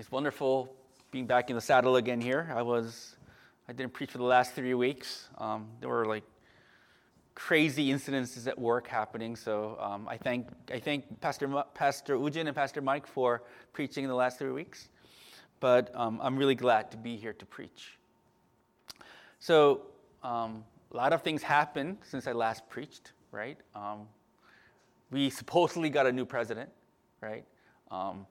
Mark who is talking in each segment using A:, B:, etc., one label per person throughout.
A: it's wonderful being back in the saddle again here. I was, I didn't preach for the last three weeks. Um, there were like crazy incidences at work happening. So um, I thank I thank Pastor Pastor Eugene and Pastor Mike for preaching in the last three weeks. But um, I'm really glad to be here to preach. So um, a lot of things happened since I last preached. Right? Um, we supposedly got a new president. Right? Um,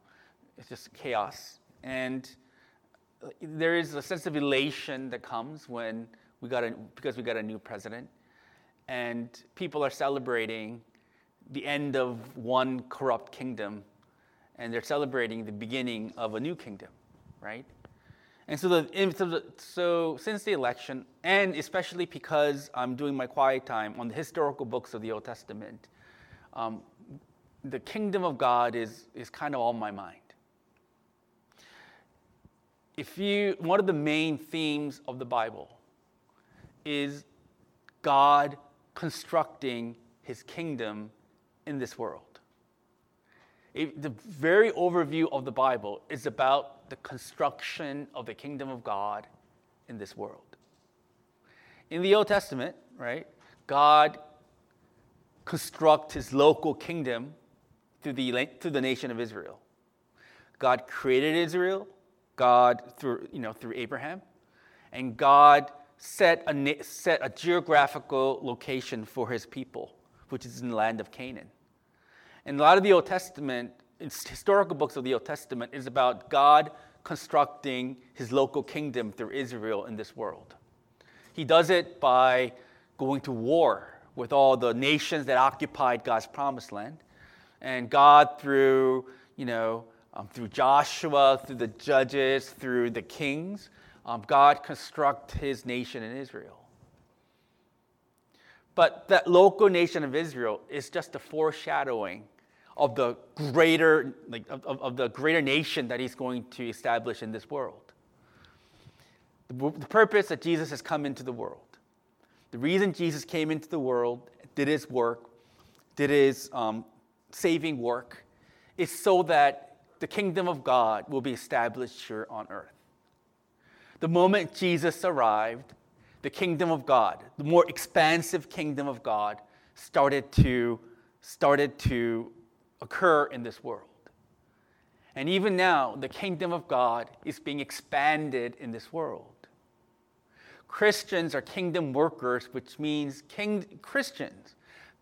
A: it's just chaos and there is a sense of elation that comes when we got a, because we got a new president, and people are celebrating the end of one corrupt kingdom, and they're celebrating the beginning of a new kingdom, right? And so, the, so since the election, and especially because I'm doing my quiet time on the historical books of the Old Testament, um, the kingdom of God is, is kind of on my mind if you one of the main themes of the Bible is God constructing his kingdom in this world. It, the very overview of the Bible is about the construction of the kingdom of God in this world. In the Old Testament, right, God constructs his local kingdom through the, through the nation of Israel. God created Israel, God through, you know, through Abraham. And God set a, set a geographical location for his people, which is in the land of Canaan. And a lot of the Old Testament, historical books of the Old Testament, is about God constructing his local kingdom through Israel in this world. He does it by going to war with all the nations that occupied God's promised land. And God, through, you know, um, through Joshua, through the judges, through the kings, um, God construct his nation in Israel. But that local nation of Israel is just a foreshadowing of the greater, like, of, of the greater nation that he's going to establish in this world. The, the purpose that Jesus has come into the world. The reason Jesus came into the world, did his work, did his um, saving work, is so that the kingdom of God will be established here on earth. The moment Jesus arrived, the kingdom of God, the more expansive kingdom of God, started to, started to occur in this world. And even now, the kingdom of God is being expanded in this world. Christians are kingdom workers, which means king, Christians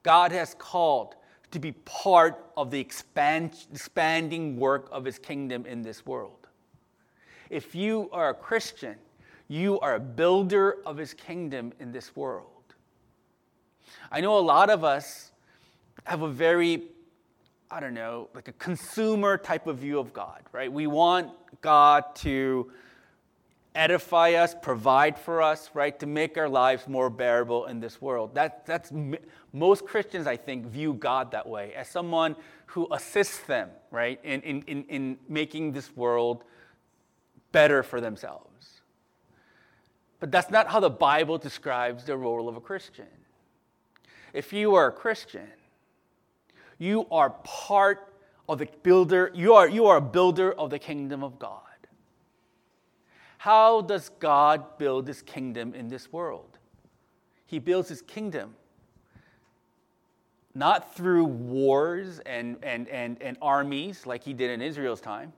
A: God has called to be part of the expand, expanding work of his kingdom in this world. If you are a Christian, you are a builder of his kingdom in this world. I know a lot of us have a very, I don't know, like a consumer type of view of God, right? We want God to edify us, provide for us, right, to make our lives more bearable in this world. That, that's most Christians, I think, view God that way as someone who assists them, right, in, in, in, in making this world better for themselves. But that's not how the Bible describes the role of a Christian. If you are a Christian, you are part of the builder, you are, you are a builder of the kingdom of God. How does God build his kingdom in this world? He builds his kingdom not through wars and, and, and, and armies like he did in Israel's time,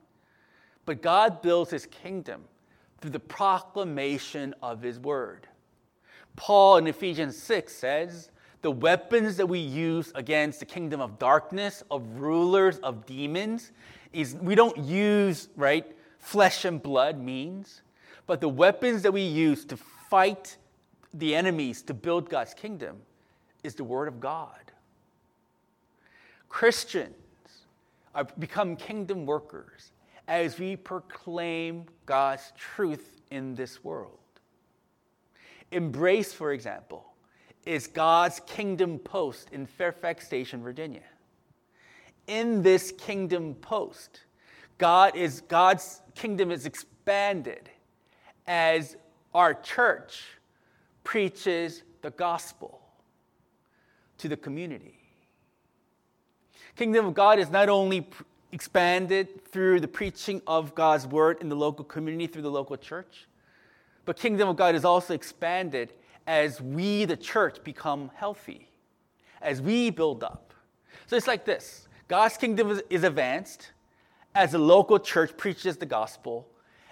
A: but God builds his kingdom through the proclamation of his word. Paul in Ephesians 6 says, the weapons that we use against the kingdom of darkness, of rulers, of demons, is we don't use, right, flesh and blood means. But the weapons that we use to fight the enemies to build God's kingdom is the Word of God. Christians are become kingdom workers as we proclaim God's truth in this world. Embrace, for example, is God's kingdom post in Fairfax Station, Virginia. In this kingdom post, God is God's kingdom is expanded as our church preaches the gospel to the community. Kingdom of God is not only expanded through the preaching of God's word in the local community, through the local church. But kingdom of God is also expanded as we, the church, become healthy, as we build up. So it's like this God's kingdom is, advanced as the local church preaches the gospel,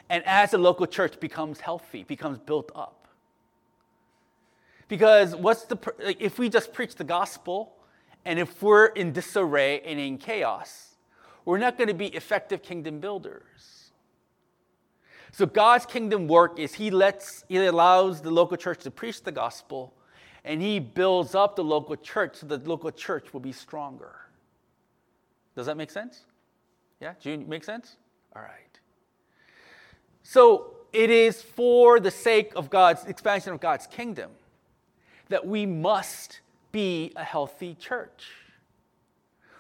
A: and as the local church becomes healthy, becomes built up. Because what's the if we just preach the gospel, and if we're in disarray and in chaos, we're not going to be effective kingdom builders. So God's kingdom work is He lets He allows the local church to preach the gospel, and He builds up the local church so the local church will be stronger. Does that make sense? Yeah, June, make sense? All right. So it is for the sake of God's expansion of God's kingdom that we must be a healthy church.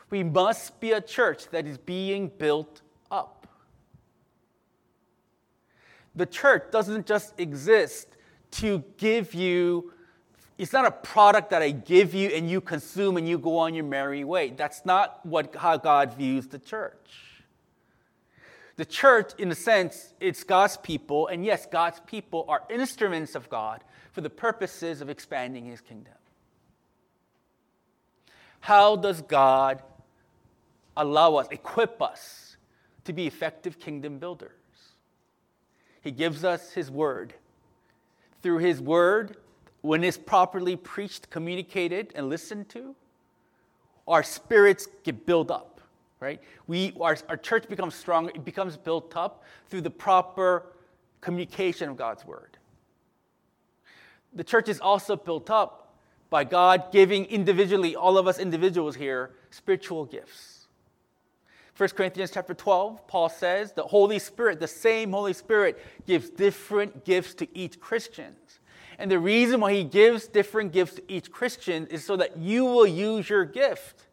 A: We must be a church that is being built up. The church doesn't just exist to give you, it's not a product that I give you and you consume and you go on your merry way. That's not what, how God views the church. The church, in a sense, it's God's people, and yes, God's people are instruments of God for the purposes of expanding his kingdom. How does God allow us, equip us to be effective kingdom builders. He gives us His Word. Through His Word, when it's properly preached, communicated, and listened to, our spirits get built up, right? We, our, our church becomes strong, it becomes built up through the proper communication of God's Word. The church is also built up by God giving individually, all of us individuals here, spiritual gifts 1 Corinthians chapter 12, Paul says the Holy Spirit, the same Holy Spirit, gives different gifts to each Christian. And the reason why he gives different gifts to each Christian is so that you will use your gift,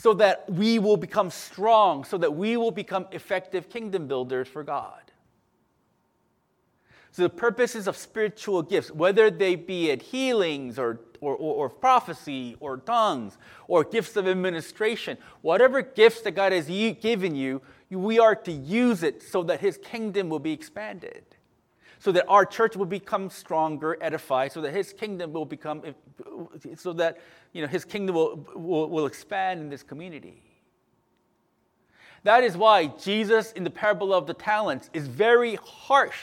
A: so that we will become strong, so that we will become effective kingdom builders for God. So, the purposes of spiritual gifts, whether they be at healings or, or, or, or, prophecy or tongues or gifts of administration, whatever gifts that God has given you, we are to use it so that His kingdom will be expanded, so that our church will become stronger, edified, so that His kingdom will become, so that you know, His kingdom will, will, will expand in this community. That is why Jesus, in the parable of the talents, is very harsh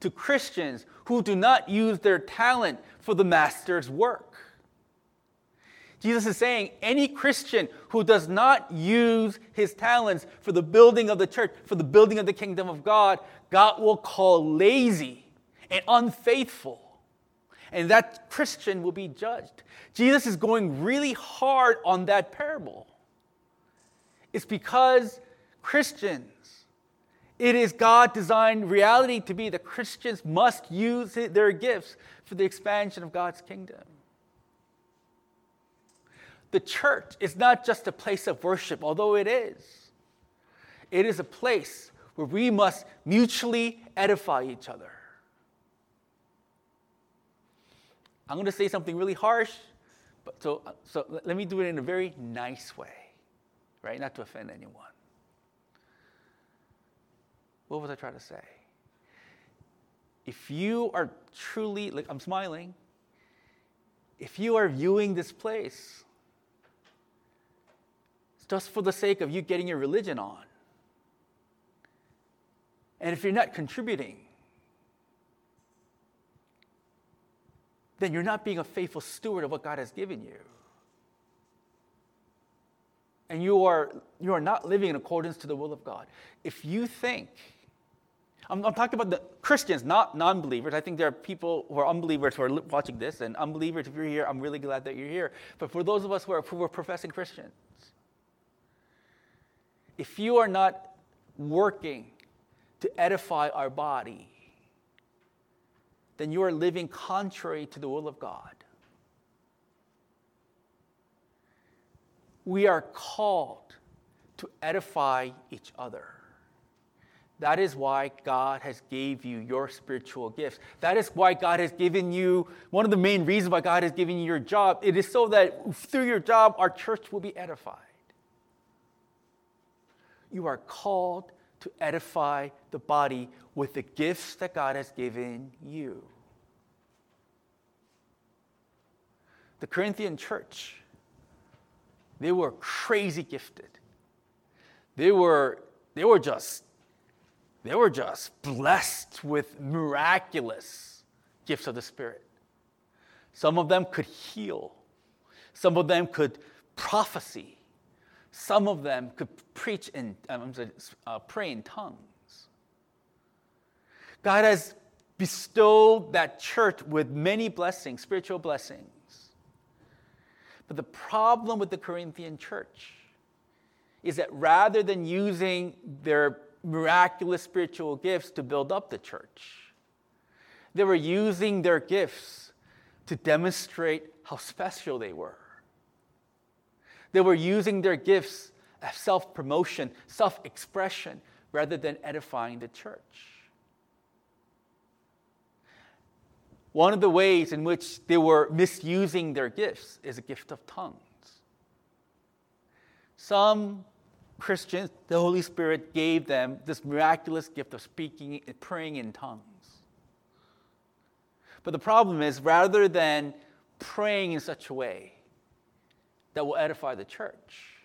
A: to Christians who do not use their talent for the master's work. Jesus is saying any Christian who does not use his talents for the building of the church, for the building of the kingdom of God, God will call lazy and unfaithful. And that Christian will be judged. Jesus is going really hard on that parable. It's because Christians it is God designed reality to be that Christians must use their gifts for the expansion of God's kingdom. The church is not just a place of worship, although it is. It is a place where we must mutually edify each other. I'm going to say something really harsh, but so, so let me do it in a very nice way, right? Not to offend anyone. What was I trying to say? If you are truly, like I'm smiling, if you are viewing this place just for the sake of you getting your religion on, and if you're not contributing, then you're not being a faithful steward of what God has given you. And you are, you are not living in accordance to the will of God. If you think I'm, I'm, talking about the Christians, not non believers. I think there are people who are unbelievers who are watching this, and unbelievers, if you're here, I'm really glad that you're here. But for those of us who are, who are professing Christians, if you are not working to edify our body, then you are living contrary to the will of God. We are called to edify each other. That is why God has gave you your spiritual gifts. That is why God has given you one of the main reasons why God has given you your job. It is so that through your job our church will be edified. You are called to edify the body with the gifts that God has given you. The Corinthian church, they were crazy gifted. They were, they were just, they were just blessed with miraculous gifts of the Spirit. Some of them could heal. Some of them could prophecy. Some of them could preach in, um, uh, pray in tongues. God has bestowed that church with many blessings, spiritual blessings. But the problem with the Corinthian church is that rather than using their miraculous spiritual gifts to build up the church, they were using their gifts to demonstrate how special they were. They were using their gifts as self promotion, self expression, rather than edifying the church. One of the ways in which they were misusing their gifts is a gift of tongues. Some Christians, the Holy Spirit gave them this miraculous gift of speaking, and praying in tongues. But the problem is, rather than praying in such a way that will edify the church,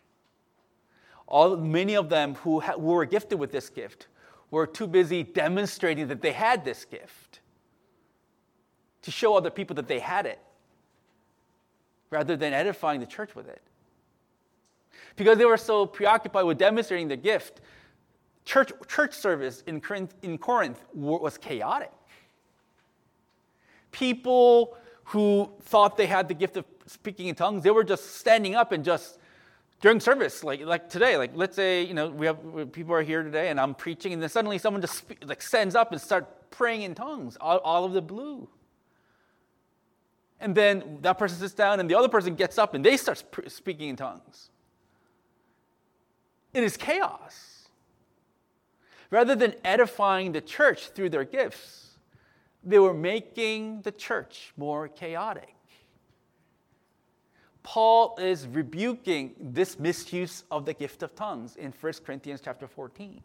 A: all, many of them who, ha- who were gifted with this gift were too busy demonstrating that they had this gift to show other people that they had it rather than edifying the church with it. Because they were so preoccupied with demonstrating the gift, church, church service in Corinth, in Corinth was chaotic. People who thought they had the gift of speaking in tongues, they were just standing up and just during service, like like today, like let's say you know we have people are here today, and I'm preaching, and then suddenly someone just like stands up and start praying in tongues, all, all of the blue. And then that person sits down, and the other person gets up, and they start speaking in tongues. It is chaos. Rather than edifying the church through their gifts, they were making the church more chaotic. Paul is rebuking this misuse of the gift of tongues in 1 Corinthians chapter 14.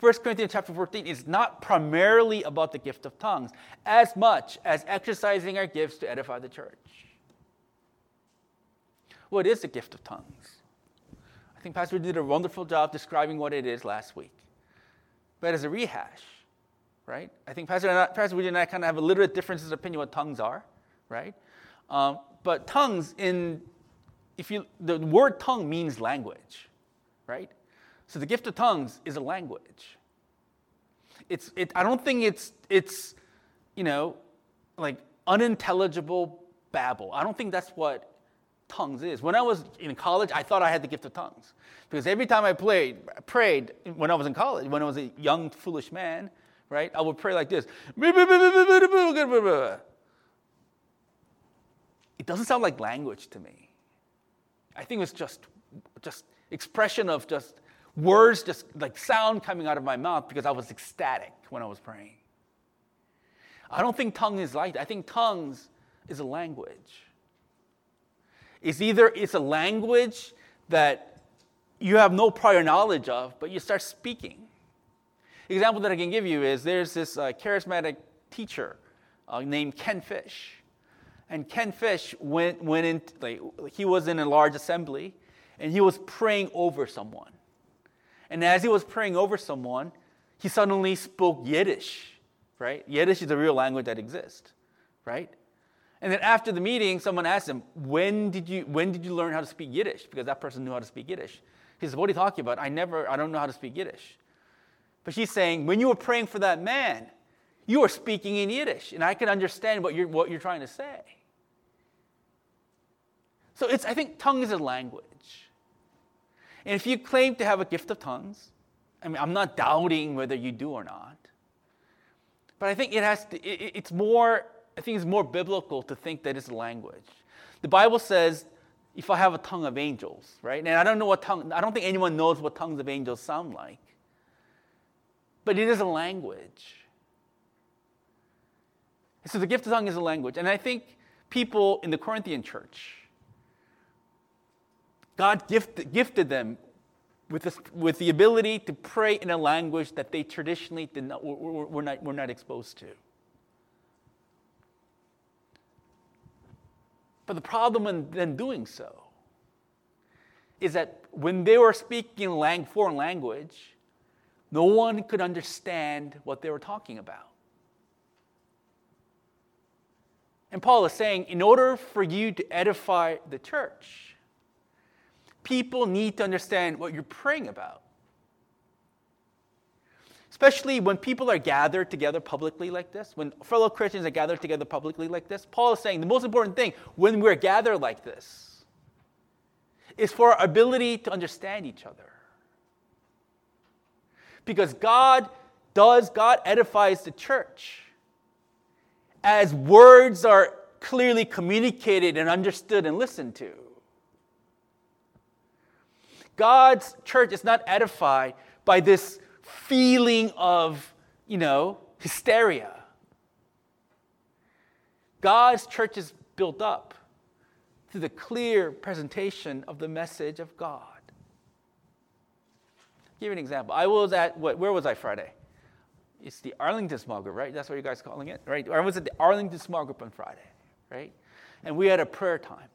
A: 1 Corinthians chapter 14 is not primarily about the gift of tongues as much as exercising our gifts to edify the church. What is the gift of tongues? I think Pastor did a wonderful job describing what it is last week. But as a rehash, right? I think Pastor, and I, Pastor Woody and I kind of have a little bit differences of opinion what tongues are, right? Um, but tongues in, if you, the word tongue means language, right? So the gift of tongues is a language. It's, it, I don't think it's, it's, you know, like unintelligible babble. I don't think that's what tongues is. When I was in college, I thought I had the gift of tongues. Because every time I played, prayed when I was in college, when I was a young, foolish man, right, I would pray like this. It doesn't sound like language to me. I think it's just, just expression of just words just like sound coming out of my mouth because I was ecstatic when I was praying. I don't think tongue is like that. I think tongues is a language. It's either it's a language that you have no prior knowledge of, but you start speaking. Example that I can give you is there's this uh, charismatic teacher uh, named Ken Fish. And Ken Fish went, went in, like, he was in a large assembly and he was praying over someone. And as he was praying over someone, he suddenly spoke Yiddish, right? Yiddish is a real language that exists, right? And then after the meeting, someone asked him, when did, you, when did you learn how to speak Yiddish? Because that person knew how to speak Yiddish. He says, What are you talking about? I never, I don't know how to speak Yiddish. But she's saying, When you were praying for that man, you were speaking in Yiddish, and I can understand what you're, what you're trying to say. So it's, I think tongue is a language. And if you claim to have a gift of tongues, I mean, I'm not doubting whether you do or not. But I think it has to, it, it's more, I think it's more biblical to think that it's a language. The Bible says, if I have a tongue of angels, right? And I don't know what tongue, I don't think anyone knows what tongues of angels sound like. But it is a language. So the gift of tongue is a language. And I think people in the Corinthian church, God gifted, gifted them with, this, with the ability to pray in a language that they traditionally did not, were, were, not, were not exposed to. But the problem in then doing so is that when they were speaking lang- foreign language, no one could understand what they were talking about. And Paul is saying, in order for you to edify the church, people need to understand what you're praying about. Especially when people are gathered together publicly like this, when fellow Christians are gathered together publicly like this, Paul is saying the most important thing when we're gathered like this is for our ability to understand each other. Because God does, God edifies the church as words are clearly communicated and understood and listened to. God's church is not edified by this feeling of, you know, hysteria. God's church is built up through the clear presentation of the message of God. I'll give you an example. I was at what, where was I Friday? It's the Arlington Small Group, right? That's what you guys calling it, right? I was at the Arlington Small Group on Friday, right? And we had a prayer time.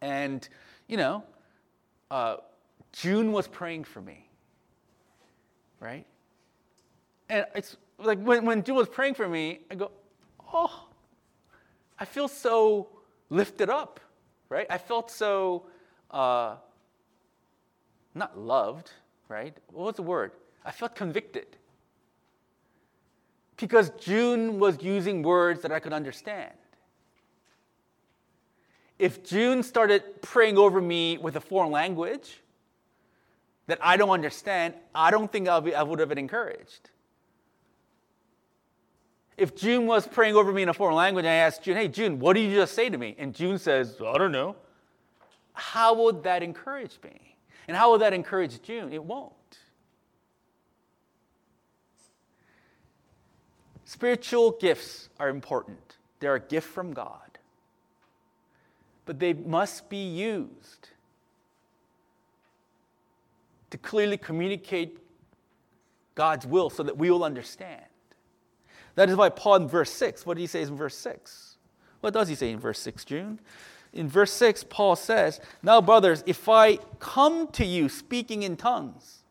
A: And, you know, uh, June was praying for me, right? And it's like when, when June was praying for me, I go, oh, I feel so lifted up, right? I felt so uh, not loved, right? What was the word? I felt convicted. Because June was using words that I could understand if June started praying over me with a foreign language that I don't understand, I don't think be, I would have been encouraged. If June was praying over me in a foreign language, and I asked June, hey, June, what did you just say to me? And June says, I don't know. How would that encourage me? And how would that encourage June? It won't. Spiritual gifts are important, they're a gift from God but they must be used to clearly communicate God's will so that we will understand. That is why Paul in verse 6, what do he say in verse 6? What does he say in verse 6, June? In verse 6, Paul says, Now, brothers, if I come to you speaking in tongues,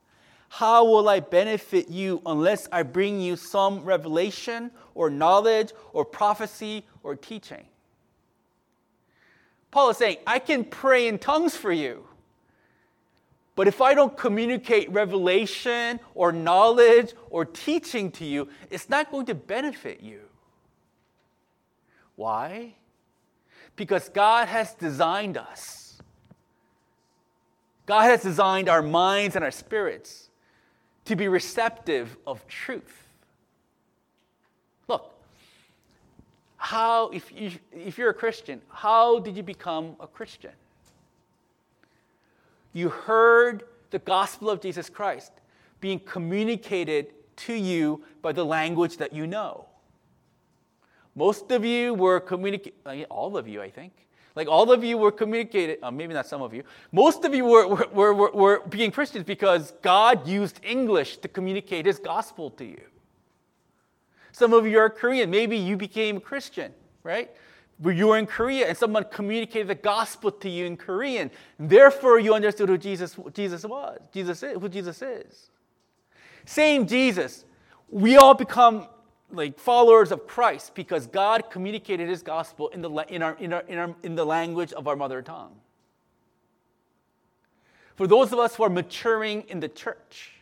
A: how will I benefit you unless I bring you some revelation or knowledge or prophecy or teaching? Paul is saying, I can pray in tongues for you. But if I don't communicate revelation or knowledge or teaching to you, it's not going to benefit you. Why? Because God has designed us. God has designed our minds and our spirits to be receptive of truth. How, if, you, if you're a Christian, how did you become a Christian? You heard the gospel of Jesus Christ being communicated to you by the language that you know. Most of you were communicating, all of you, I think. Like all of you were communicated, uh, maybe not some of you. Most of you were, were, were, were being Christians because God used English to communicate his gospel to you. Some of you are Korean. Maybe you became a Christian, right? But you were in Korea and someone communicated the gospel to you in Korean. Therefore, you understood who Jesus, Jesus was, Jesus is, who Jesus is. Same Jesus. We all become like followers of Christ because God communicated his gospel in the, in, our, in, our, in, our, in the language of our mother tongue. For those of us who are maturing in the church,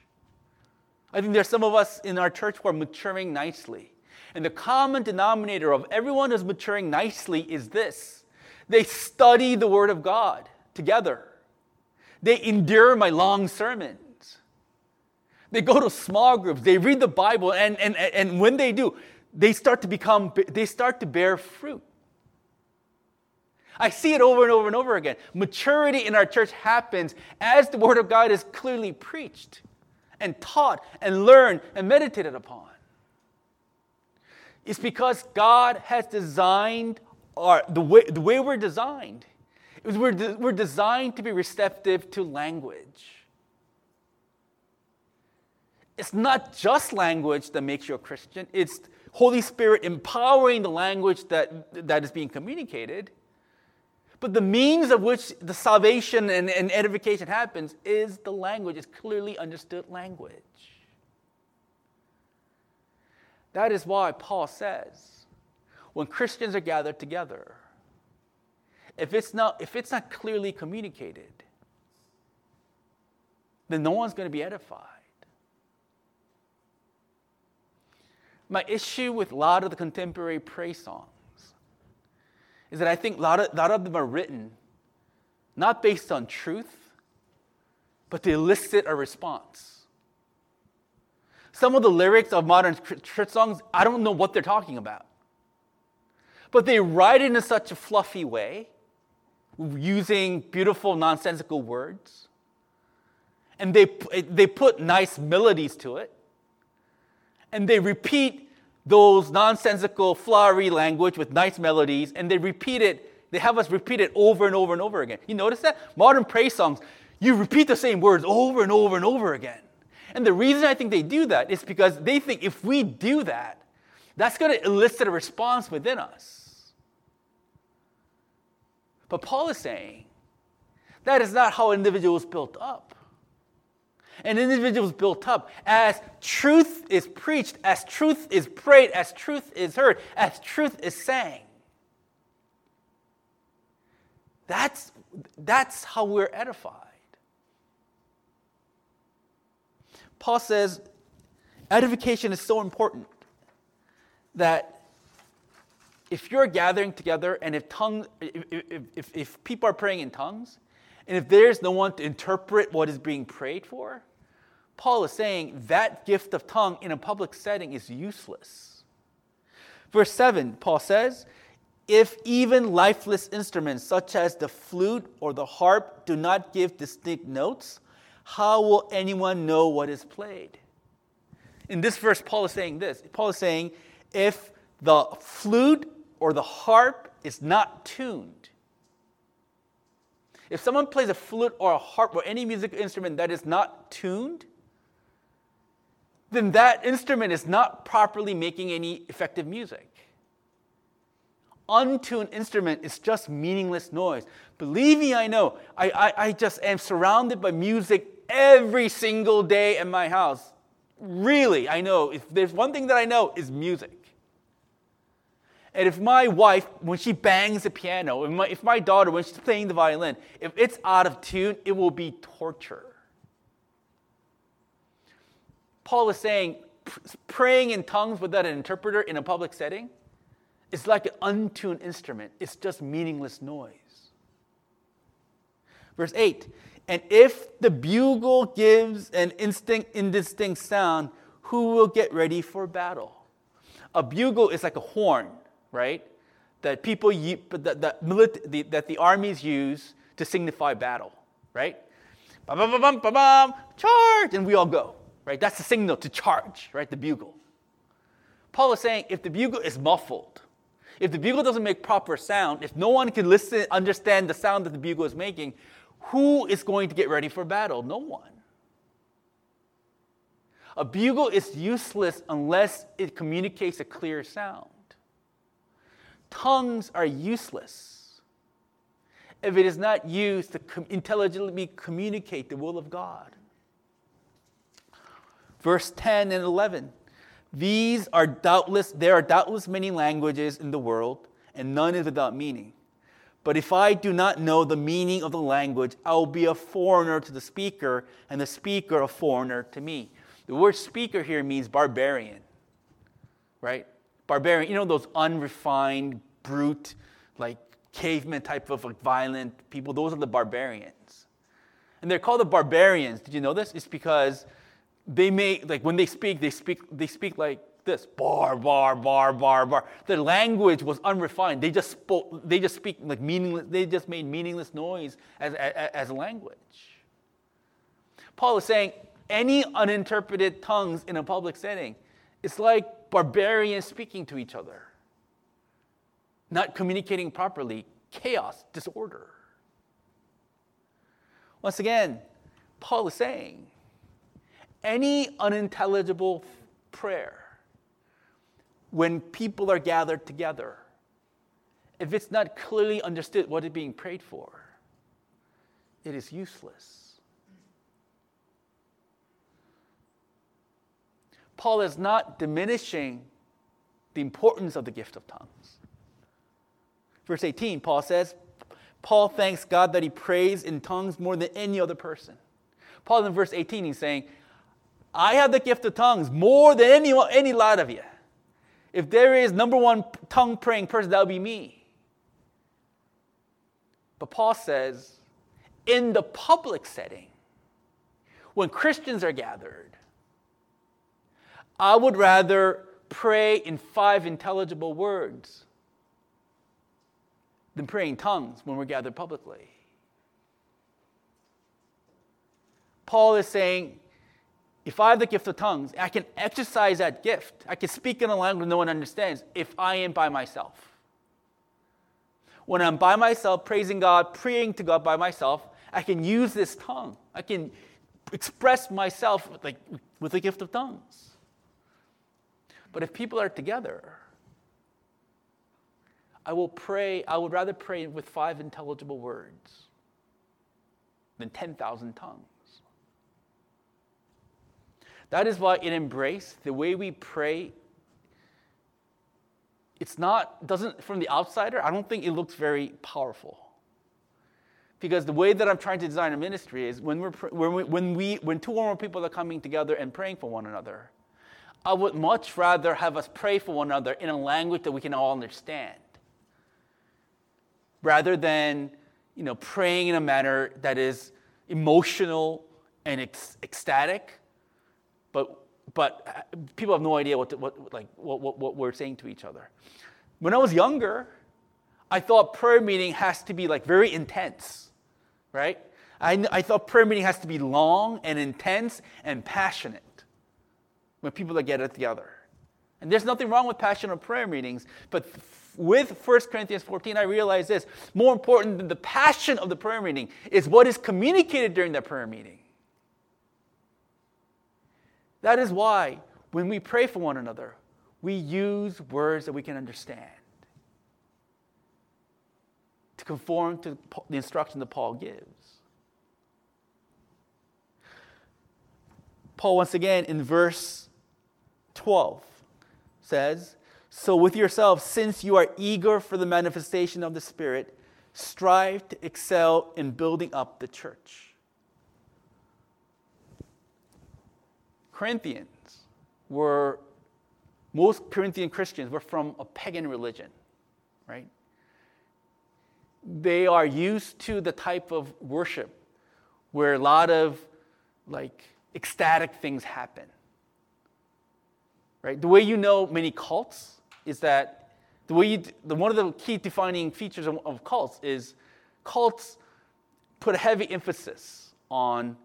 A: I think there's some of us in our church who are maturing nicely. And the common denominator of everyone who's maturing nicely is this they study the Word of God together, they endure my long sermons. They go to small groups, they read the Bible, and, and, and when they do, they start to become, they start to bear fruit. I see it over and over and over again. Maturity in our church happens as the Word of God is clearly preached and taught and learned and meditated upon. It's because God has designed our, the, way, the way we're designed. We're, de- we're designed to be receptive to language. It's not just language that makes you a Christian, it's Holy Spirit empowering the language that, that is being communicated but the means of which the salvation and, and edification happens is the language, it's clearly understood language. That is why Paul says, when Christians are gathered together, if it's not, if it's not clearly communicated, then no one's going to be edified. My issue with a lot of the contemporary praise songs is that I think a lot of, a lot of them are written not based on truth, but to elicit a response. Some of the lyrics of modern church songs, I don't know what they're talking about. But they write it in such a fluffy way, using beautiful, nonsensical words. And they, they put nice melodies to it. And they repeat those nonsensical, flowery language with nice melodies, and they repeat it. They have us repeat it over and over and over again. You notice that? Modern praise songs, you repeat the same words over and over and over again. And the reason I think they do that is because they think if we do that, that's going to elicit a response within us. But Paul is saying that is not how individuals built up. An individual is built up as truth is preached, as truth is prayed, as truth is heard, as truth is sang. That's, that's how we're edified. Paul says edification is so important that if you're gathering together and if tongues, if, if, if, if people are praying in tongues, and if there's no one to interpret what is being prayed for, Paul is saying that gift of tongue in a public setting is useless. Verse 7, Paul says, If even lifeless instruments such as the flute or the harp do not give distinct notes, how will anyone know what is played? In this verse, Paul is saying this. Paul is saying, if the flute or the harp is not tuned, if someone plays a flute or a harp or any music instrument that is not tuned, then that instrument is not properly making any effective music. Untuned instrument is just meaningless noise. Believe me, I know. I, I, I just am surrounded by music every single day in my house. Really, I know. If there's one thing that I know is music. And if my wife, when she bangs the piano, if my, if my daughter, when she's playing the violin, if it's out of tune, it will be torture. Paul is saying praying in tongues without an interpreter in a public setting is like an untuned instrument, it's just meaningless noise. Verse 8 And if the bugle gives an instinct, indistinct sound, who will get ready for battle? A bugle is like a horn, right? That people that, that, that the armies use to signify battle, right? Bum, bum, bum, bum, bum, charge, and we all go right? That's the signal to charge, right? The bugle. Paul is saying if the bugle is muffled, if the bugle doesn't make proper sound, if no one can listen, understand the sound that the bugle is making, who is going to get ready for battle? No one. A bugle is useless unless it communicates a clear sound. Tongues are useless if it is not used to com- intelligently communicate the will of God. Verse 10 and 11. These are doubtless, there are doubtless many languages in the world, and none is without meaning. But if I do not know the meaning of the language, I will be a foreigner to the speaker, and the speaker a foreigner to me. The word speaker here means barbarian, right? Barbarian, you know, those unrefined, brute, like caveman type of like violent people, those are the barbarians. And they're called the barbarians. Did you know this? It's because they may like when they speak they speak they speak like this bar bar bar bar bar their language was unrefined they just spoke they just speak like meaningless they just made meaningless noise as, as, as language paul is saying any uninterpreted tongues in a public setting it's like barbarians speaking to each other not communicating properly chaos disorder once again paul is saying any unintelligible prayer when people are gathered together, if it's not clearly understood what is being prayed for, it is useless. Paul is not diminishing the importance of the gift of tongues. Verse 18, Paul says, Paul thanks God that he prays in tongues more than any other person. Paul in verse 18, he's saying, I have the gift of tongues more than any, any lot of you. If there is number one tongue praying person, that would be me. But Paul says, in the public setting, when Christians are gathered, I would rather pray in five intelligible words than praying tongues when we're gathered publicly. Paul is saying, if I have the gift of tongues, I can exercise that gift. I can speak in a language no one understands if I am by myself. When I'm by myself, praising God, praying to God by myself, I can use this tongue. I can express myself like with the gift of tongues. But if people are together, I will pray, I would rather pray with five intelligible words than 10,000 tongues. That is why in Embrace, the way we pray, it's not, doesn't, from the outsider, I don't think it looks very powerful. Because the way that I'm trying to design a ministry is when, we're, when, we, when, we, when two or more people are coming together and praying for one another, I would much rather have us pray for one another in a language that we can all understand rather than you know, praying in a manner that is emotional and ec- ecstatic, but, but uh, people have no idea what, to, what, like, what, what, what we're saying to each other. When I was younger, I thought prayer meeting has to be like very intense, right? I, I thought prayer meeting has to be long and intense and passionate when people are gathered together. And there's nothing wrong with passionate prayer meetings, but with 1 Corinthians 14, I realize this more important than the passion of the prayer meeting is what is communicated during that prayer meeting. That is why when we pray for one another, we use words that we can understand to conform to the instruction that Paul gives. Paul, once again, in verse 12, says, so, with yourselves, since you are eager for the manifestation of the Spirit, strive to excel in building up the church. Corinthians were, most Corinthian Christians were from a pagan religion, right? They are used to the type of worship where a lot of like ecstatic things happen. Right? The way you know many cults is that the way you, the, one of the key defining features of, of cults is cults put a heavy emphasis on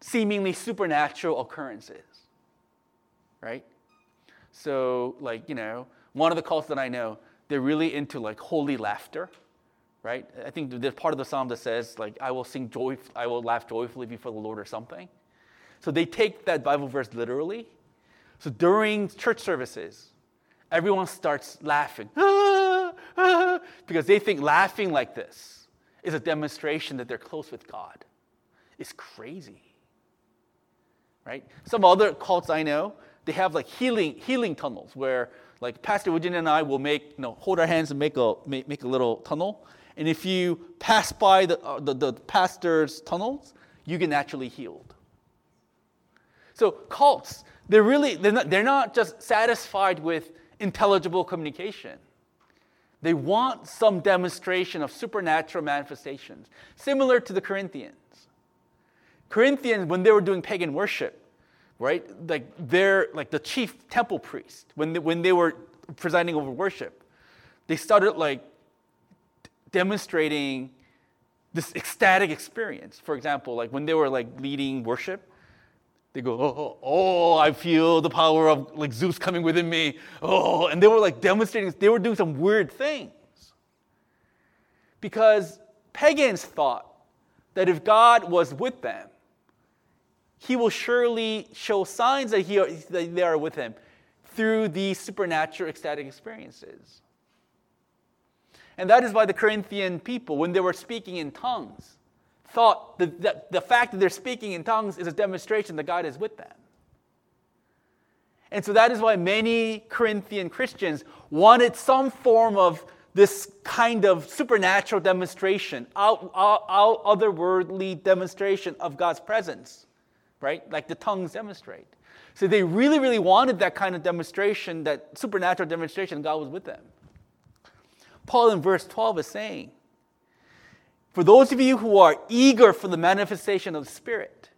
A: seemingly supernatural occurrences, right? So, like, you know, one of the cults that I know, they're really into like holy laughter, right? I think there's part of the psalm that says, like, I will sing joy, I will laugh joyfully before the Lord or something. So they take that Bible verse literally. So during church services, everyone starts laughing because they think laughing like this is a demonstration that they're close with God. It's crazy. Right? Some other cults I know, they have like healing, healing tunnels where like Pastor Eugene and I will make, you know, hold our hands and make a, make, make a little tunnel. And if you pass by the, uh, the, the pastor's tunnels, you get naturally healed. So cults, they're really, they're not, they're not just satisfied with intelligible communication. They want some demonstration of supernatural manifestations, similar to the Corinthians. Corinthians, when they were doing pagan worship, right, like they're like the chief temple priest, when they, when they were presiding over worship, they started like demonstrating this ecstatic experience. For example, like when they were like leading worship, they go, oh, oh, I feel the power of like Zeus coming within me. Oh, and they were like demonstrating, they were doing some weird things. Because pagans thought that if God was with them, he will surely show signs that, he, that they are with him through these supernatural ecstatic experiences. And that is why the Corinthian people, when they were speaking in tongues, thought that, that the fact that they're speaking in tongues is a demonstration that God is with them. And so that is why many Corinthian Christians wanted some form of this kind of supernatural demonstration, out, out, out otherworldly demonstration of God's presence, right? Like the tongues demonstrate. So they really, really wanted that kind of demonstration, that supernatural demonstration, God was with them. Paul in verse 12 is saying, For those of you who are eager for the manifestation of the Spirit,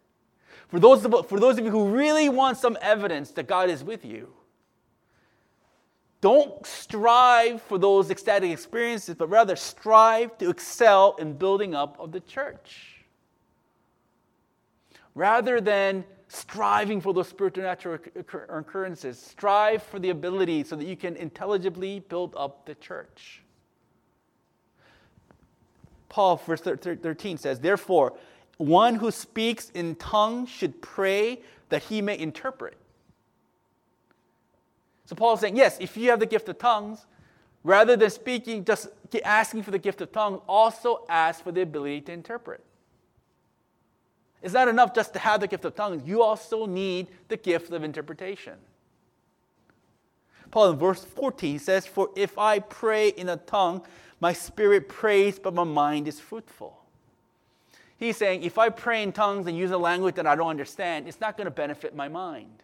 A: for those, of, for those of you who really want some evidence that God is with you, don't strive for those ecstatic experiences, but rather strive to excel in building up of the church. Rather than striving for those spiritual natural occurrences, strive for the ability so that you can intelligibly build up the church. Paul, verse 13 says, Therefore, one who speaks in tongues should pray that he may interpret. So Paul is saying, yes, if you have the gift of tongues, rather than speaking, just asking for the gift of tongues, also ask for the ability to interpret. It's not enough just to have the gift of tongues, you also need the gift of interpretation. Paul in verse 14 says, For if I pray in a tongue, my spirit prays, but my mind is fruitful. He's saying, if I pray in tongues and use a language that I don't understand, it's not going to benefit my mind.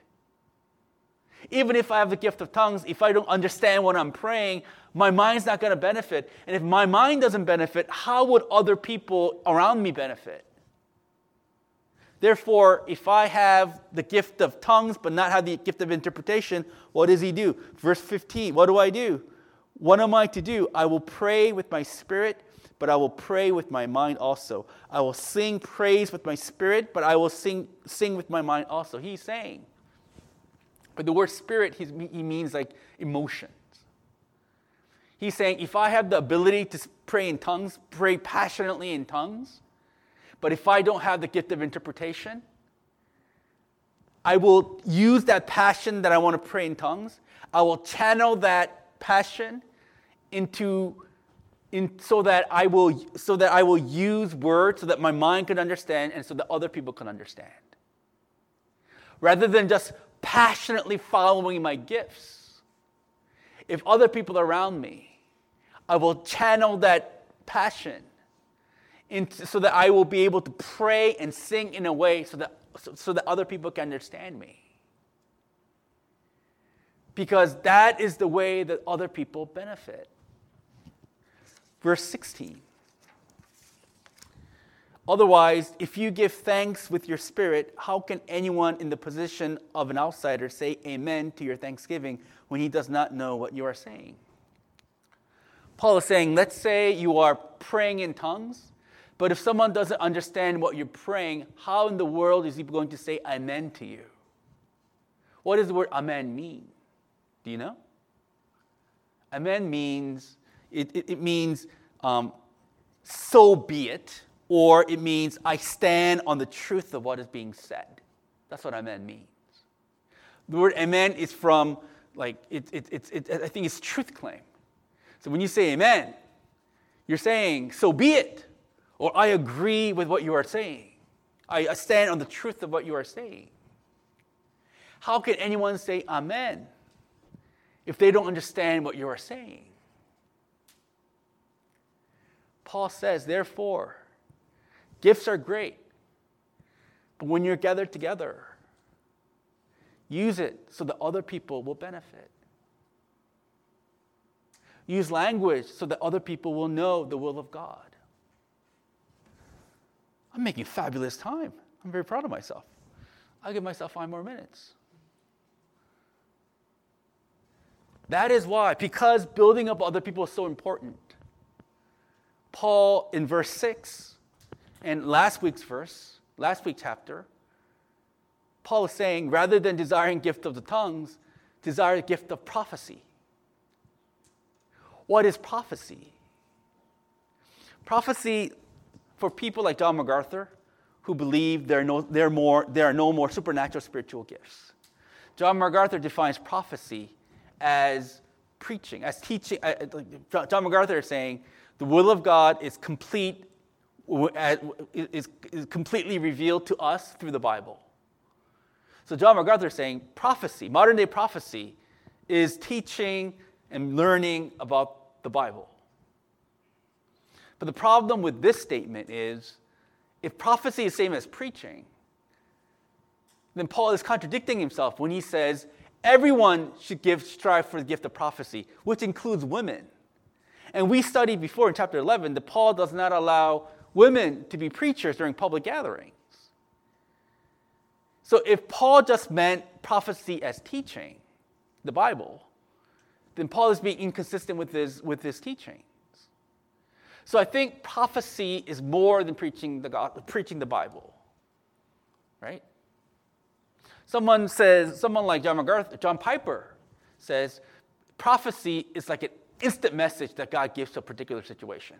A: Even if I have the gift of tongues, if I don't understand what I'm praying, my mind's not going to benefit. And if my mind doesn't benefit, how would other people around me benefit? Therefore, if I have the gift of tongues but not have the gift of interpretation, what does he do? Verse 15, what do I do? What am I to do? I will pray with my spirit, but I will pray with my mind also. I will sing praise with my spirit, but I will sing, sing with my mind also. He's saying, but the word spirit, he means like emotions. He's saying, if I have the ability to pray in tongues, pray passionately in tongues, but if I don't have the gift of interpretation, I will use that passion that I want to pray in tongues. I will channel that passion into in, so that I will so that I will use words so that my mind can understand and so that other people can understand. Rather than just passionately following my gifts. If other people around me, I will channel that passion into, so that I will be able to pray and sing in a way so that, so, so that other people can understand me. Because that is the way that other people benefit. Verse 16. Otherwise, if you give thanks with your spirit, how can anyone in the position of an outsider say amen to your thanksgiving when he does not know what you are saying? Paul is saying, let's say you are praying in tongues, but if someone doesn't understand what you're praying, how in the world is he going to say amen to you? What does the word amen mean? Do you know? Amen means, it, it, it means, um, so be it or it means I stand on the truth of what is being said. That's what amen means. The word amen is from, like, it, it, it, it, I think it's truth claim. So when you say amen, you're saying, so be it, or I agree with what you are saying. I stand on the truth of what you are saying. How can anyone say amen if they don't understand what you are saying? Paul says, therefore, Gifts are great. But when you're gathered together, use it so that other people will benefit. Use language so that other people will know the will of God. I'm making fabulous time. I'm very proud of myself. I'll give myself five more minutes. That is why, because building up other people is so important. Paul in verse 6 in last week's verse, last week's chapter, Paul is saying rather than desiring gift of the tongues, desire the gift of prophecy. What is prophecy? Prophecy for people like John MacArthur, who believe there are no, there are more, there are no more supernatural spiritual gifts. John MacArthur defines prophecy as preaching, as teaching. Uh John MacArthur is saying the will of God is complete, is, is completely revealed to us through the Bible. So John MacArthur is saying prophecy, modern day prophecy, is teaching and learning about the Bible. But the problem with this statement is if prophecy is same as preaching, then Paul is contradicting himself when he says everyone should give strive for the gift of prophecy, which includes women. And we studied before in chapter 11 that Paul does not allow women to be preachers during public gatherings. So if Paul just meant prophecy as teaching, the Bible, then Paul is being inconsistent with his, with his teachings. So I think prophecy is more than preaching the, God, preaching the Bible, right? Someone says, someone like John MacArthur, John Piper says, prophecy is like an instant message that God gives to a particular situation.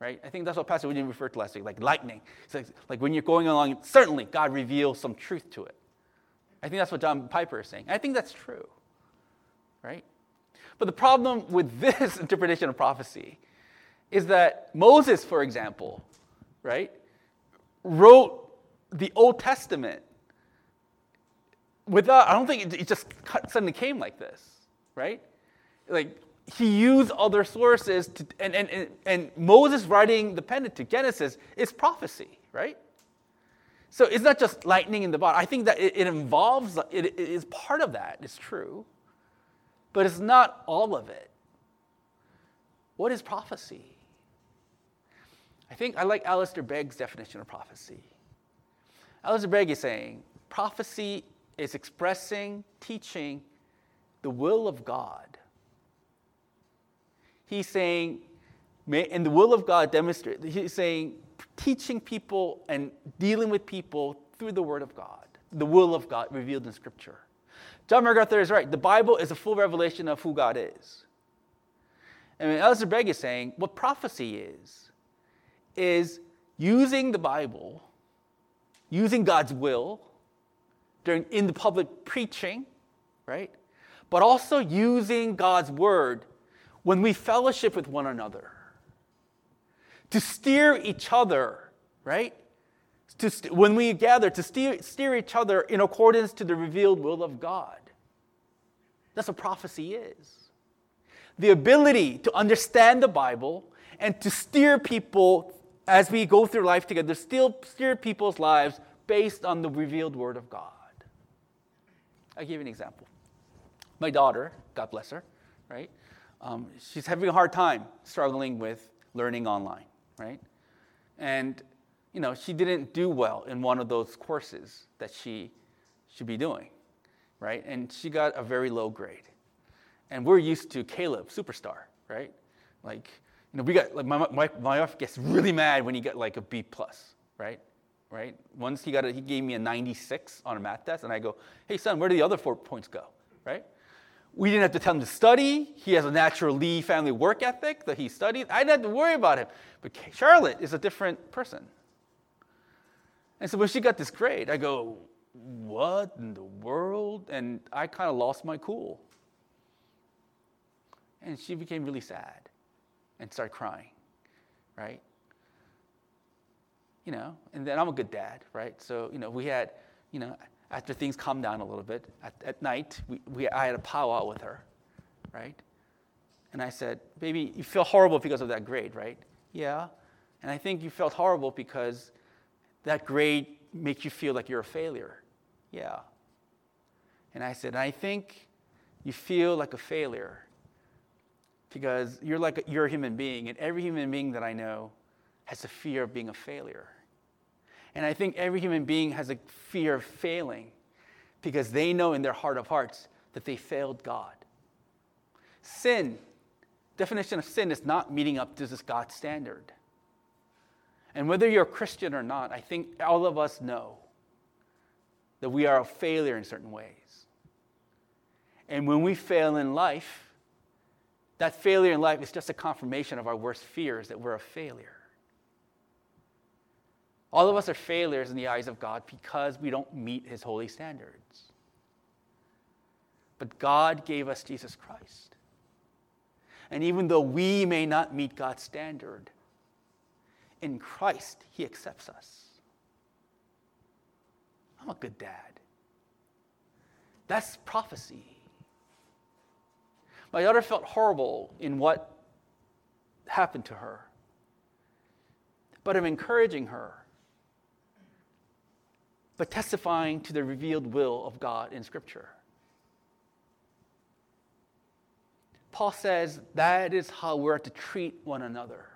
A: Right? I think that's what Pastor William referred to last week, like lightning. It's like, like when you're going along, certainly God reveals some truth to it. I think that's what John Piper is saying. I think that's true. Right? But the problem with this interpretation of prophecy is that Moses, for example, right, wrote the Old Testament without, I don't think it, it just suddenly came like this, right? Like, he used other sources, to, and, and, and, and Moses writing the Pentateuch, Genesis, is prophecy, right? So it's not just lightning in the bottle. I think that it, it involves, it, it is part of that, it's true, but it's not all of it. What is prophecy? I think I like Alistair Begg's definition of prophecy. Alistair Begg is saying prophecy is expressing, teaching the will of God. He's saying, and the will of God demonstrate, he's saying, teaching people and dealing with people through the Word of God, the will of God revealed in Scripture. John MacArthur is right. The Bible is a full revelation of who God is. And Alistair Begg is saying what prophecy is, is using the Bible, using God's will, during, in the public preaching, right? But also using God's word when we fellowship with one another to steer each other, right? To st- when we gather, to steer, steer each other in accordance to the revealed will of God. That's what prophecy is. The ability to understand the Bible and to steer people as we go through life together, still steer people's lives based on the revealed word of God. I'll give you an example. My daughter, God bless her, right? Um, she's having a hard time struggling with learning online, right? And, you know, she didn't do well in one of those courses that she should be doing, right? And she got a very low grade. And we're used to Caleb, superstar, right? Like, you know, we got, like, my, my, my wife gets really mad when you get like a B plus, right? right? Once he got he gave me a 96 on a math test, and I go, hey son, where do the other four points go, right? We didn't have to tell him to study. He has a natural Lee family work ethic that he studied. I didn't have to worry about him. But Charlotte is a different person. And so when she got this grade, I go, what in the world? And I kind of lost my cool. And she became really sad and started crying, right? you know, and then I'm a good dad, right? So, you know, we had, you know, after things calmed down a little bit, at, at night, we, we, I had a powwow with her, right? And I said, baby, you feel horrible because of that grade, right? Yeah. And I think you felt horrible because that grade makes you feel like you're a failure. Yeah. And I said, I think you feel like a failure because you're like a, you're a human being, and every human being that I know has a fear of being a failure. And I think every human being has a fear of failing because they know in their heart of hearts that they failed God. Sin, definition of sin is not meeting up to this God standard. And whether you're a Christian or not, I think all of us know that we are a failure in certain ways. And when we fail in life, that failure in life is just a confirmation of our worst fears that we're a failure. All of us are failures in the eyes of God because we don't meet his holy standards. But God gave us Jesus Christ. And even though we may not meet God's standard, in Christ, he accepts us. I'm a good dad. That's prophecy. My daughter felt horrible in what happened to her. But I'm encouraging her, but testifying to the revealed will of God in Scripture. Paul says that is how we're to treat one another.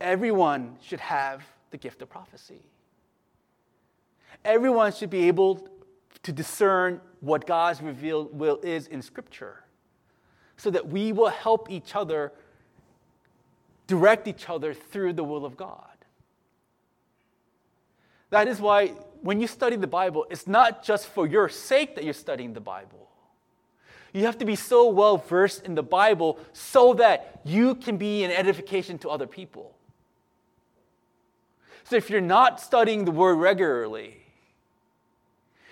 A: Everyone should have the gift of prophecy. Everyone should be able to discern what God's revealed will is in Scripture so that we will help each other direct each other through the will of God. That is why when you study the Bible, it's not just for your sake that you're studying the Bible. You have to be so well versed in the Bible so that you can be an edification to other people. So if you're not studying the Word regularly,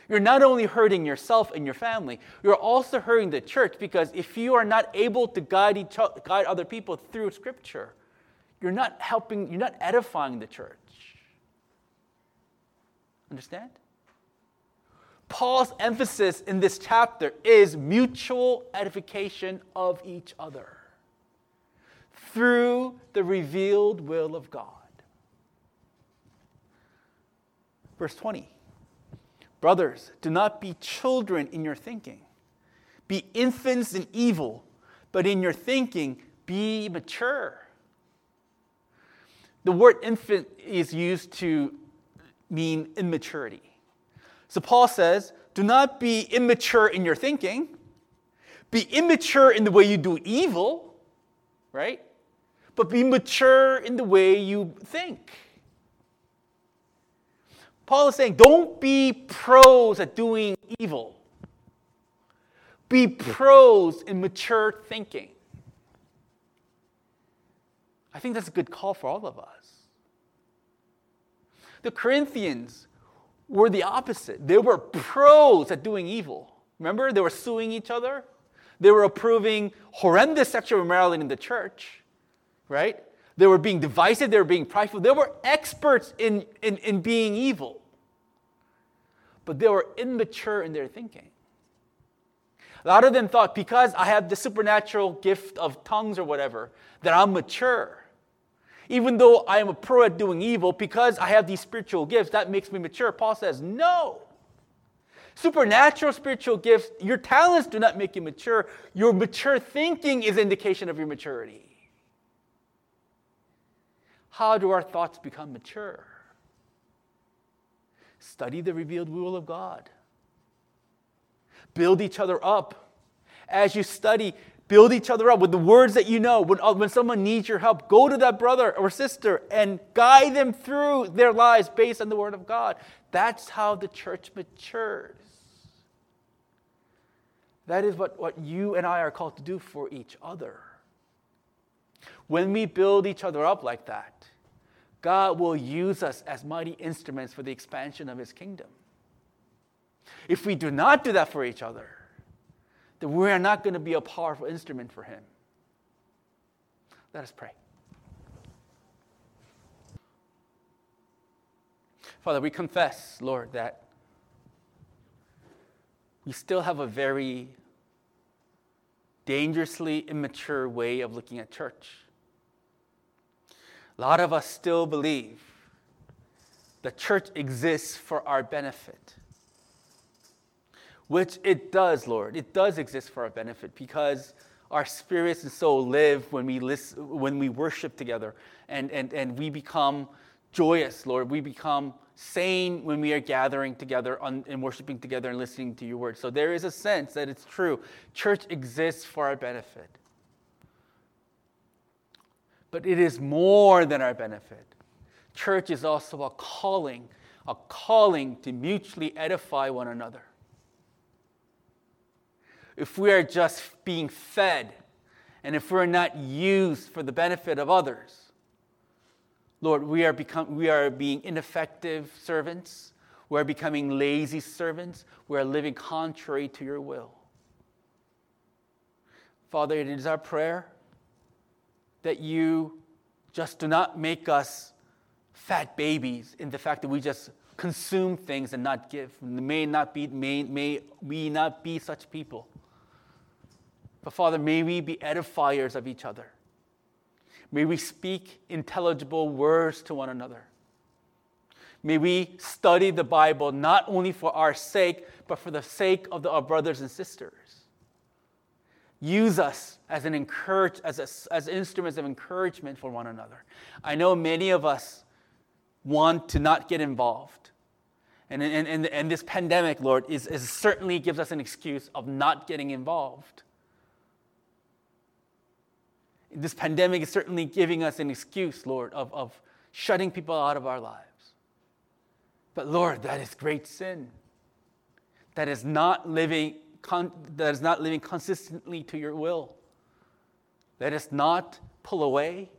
A: you're not only hurting yourself and your family, you're also hurting the church because if you are not able to guide, each, guide other people through Scripture, you're not helping, you're not edifying the church. Understand? Paul's emphasis in this chapter is mutual edification of each other through the revealed will of God. Verse 20 Brothers, do not be children in your thinking. Be infants in evil, but in your thinking, be mature. The word infant is used to mean immaturity. So Paul says, do not be immature in your thinking. Be immature in the way you do evil, right? But be mature in the way you think. Paul is saying, don't be pros at doing evil. Be pros in mature thinking. I think that's a good call for all of us. The Corinthians were the opposite. They were pros at doing evil. Remember, they were suing each other. They were approving horrendous sexual immorality in the church, right? They were being divisive, they were being prideful. They were experts in, in, in being evil. But they were immature in their thinking. A lot of them thought because I have the supernatural gift of tongues or whatever, that I'm mature. Even though I am a pro at doing evil, because I have these spiritual gifts, that makes me mature. Paul says, no. Supernatural spiritual gifts, your talents do not make you mature. Your mature thinking is indication of your maturity. How do our thoughts become mature? Study the revealed will of God. Build each other up. As you study, build each other up with the words that you know. When, uh, when someone needs your help, go to that brother or sister and guide them through their lives based on the Word of God. That's how the church matures. That is what, what you and I are called to do for each other. When we build each other up like that, God will use us as mighty instruments for the expansion of his kingdom. If we do not do that for each other, then we are not going to be a powerful instrument for him. Let us pray. Father, we confess, Lord, that we still have a very dangerously immature way of looking at church. A lot of us still believe the church exists for our benefit. Which it does, Lord. It does exist for our benefit because our spirits and soul live when we, listen, when we worship together and, and, and we become joyous, Lord. We become sane when we are gathering together on, and worshiping together and listening to your word. So there is a sense that it's true. Church exists for our benefit but it is more than our benefit. Church is also a calling, a calling to mutually edify one another. If we are just being fed and if we're not used for the benefit of others, Lord, we are, become, we are being ineffective servants. We are becoming lazy servants. We are living contrary to your will. Father, it is our prayer that you just do not make us fat babies in the fact that we just consume things and not give. May not be, may, may we not be such people. But Father, may we be edifiers of each other. May we speak intelligible words to one another. May we study the Bible not only for our sake, but for the sake of the, our brothers and sisters. Use us as, an encourage, as, a, as instruments of encouragement for one another. I know many of us want to not get involved. And, and, and, and this pandemic, Lord, is, is certainly gives us an excuse of not getting involved. This pandemic is certainly giving us an excuse, Lord, of, of shutting people out of our lives. But Lord, that is great sin. That is not living, con- that is not living consistently to your will. Let us not pull away.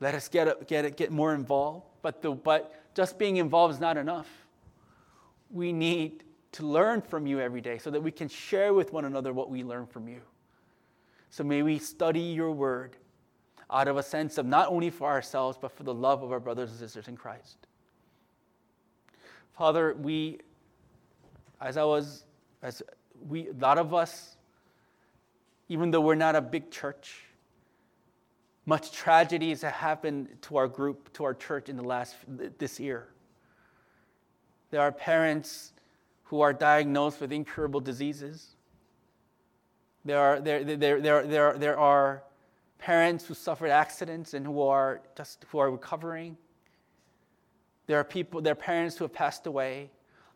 A: Let us get, get, get more involved. But, the, but just being involved is not enough. We need to learn from you every day so that we can share with one another what we learn from you. So may we study your word out of a sense of not only for ourselves, but for the love of our brothers and sisters in Christ. Father, we, as I was, as we, a lot of us, even though we're not a big church, much tragedies have happened to our group, to our church in the last, this year. There are parents who are diagnosed with incurable diseases. There are, there, there, there, there, there are parents who suffered accidents and who are just who are recovering. There are people, there are parents who have passed away,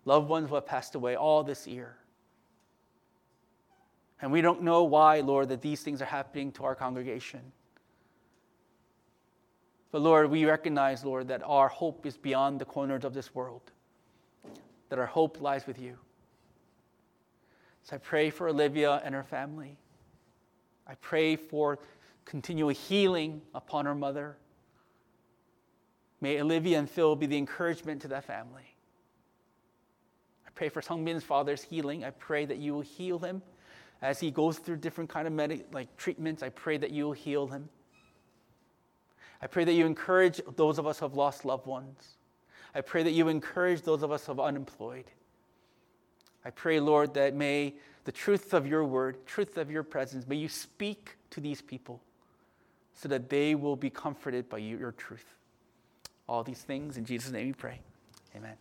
A: loved ones who have passed away all this year. And we don't know why, Lord, that these things are happening to our congregation. But Lord, we recognize, Lord, that our hope is beyond the corners of this world, that our hope lies with you. So I pray for Olivia and her family. I pray for continual healing upon her mother. May Olivia and Phil be the encouragement to that family. I pray for Sungbin's father's healing. I pray that you will heal him as he goes through different kind of med- like treatments. I pray that you will heal him. I pray that you encourage those of us who have lost loved ones. I pray that you encourage those of us who are unemployed. I pray, Lord, that may the truth of your word, truth of your presence, may you speak to these people so that they will be comforted by you, your truth. All these things in Jesus' name we pray. Amen.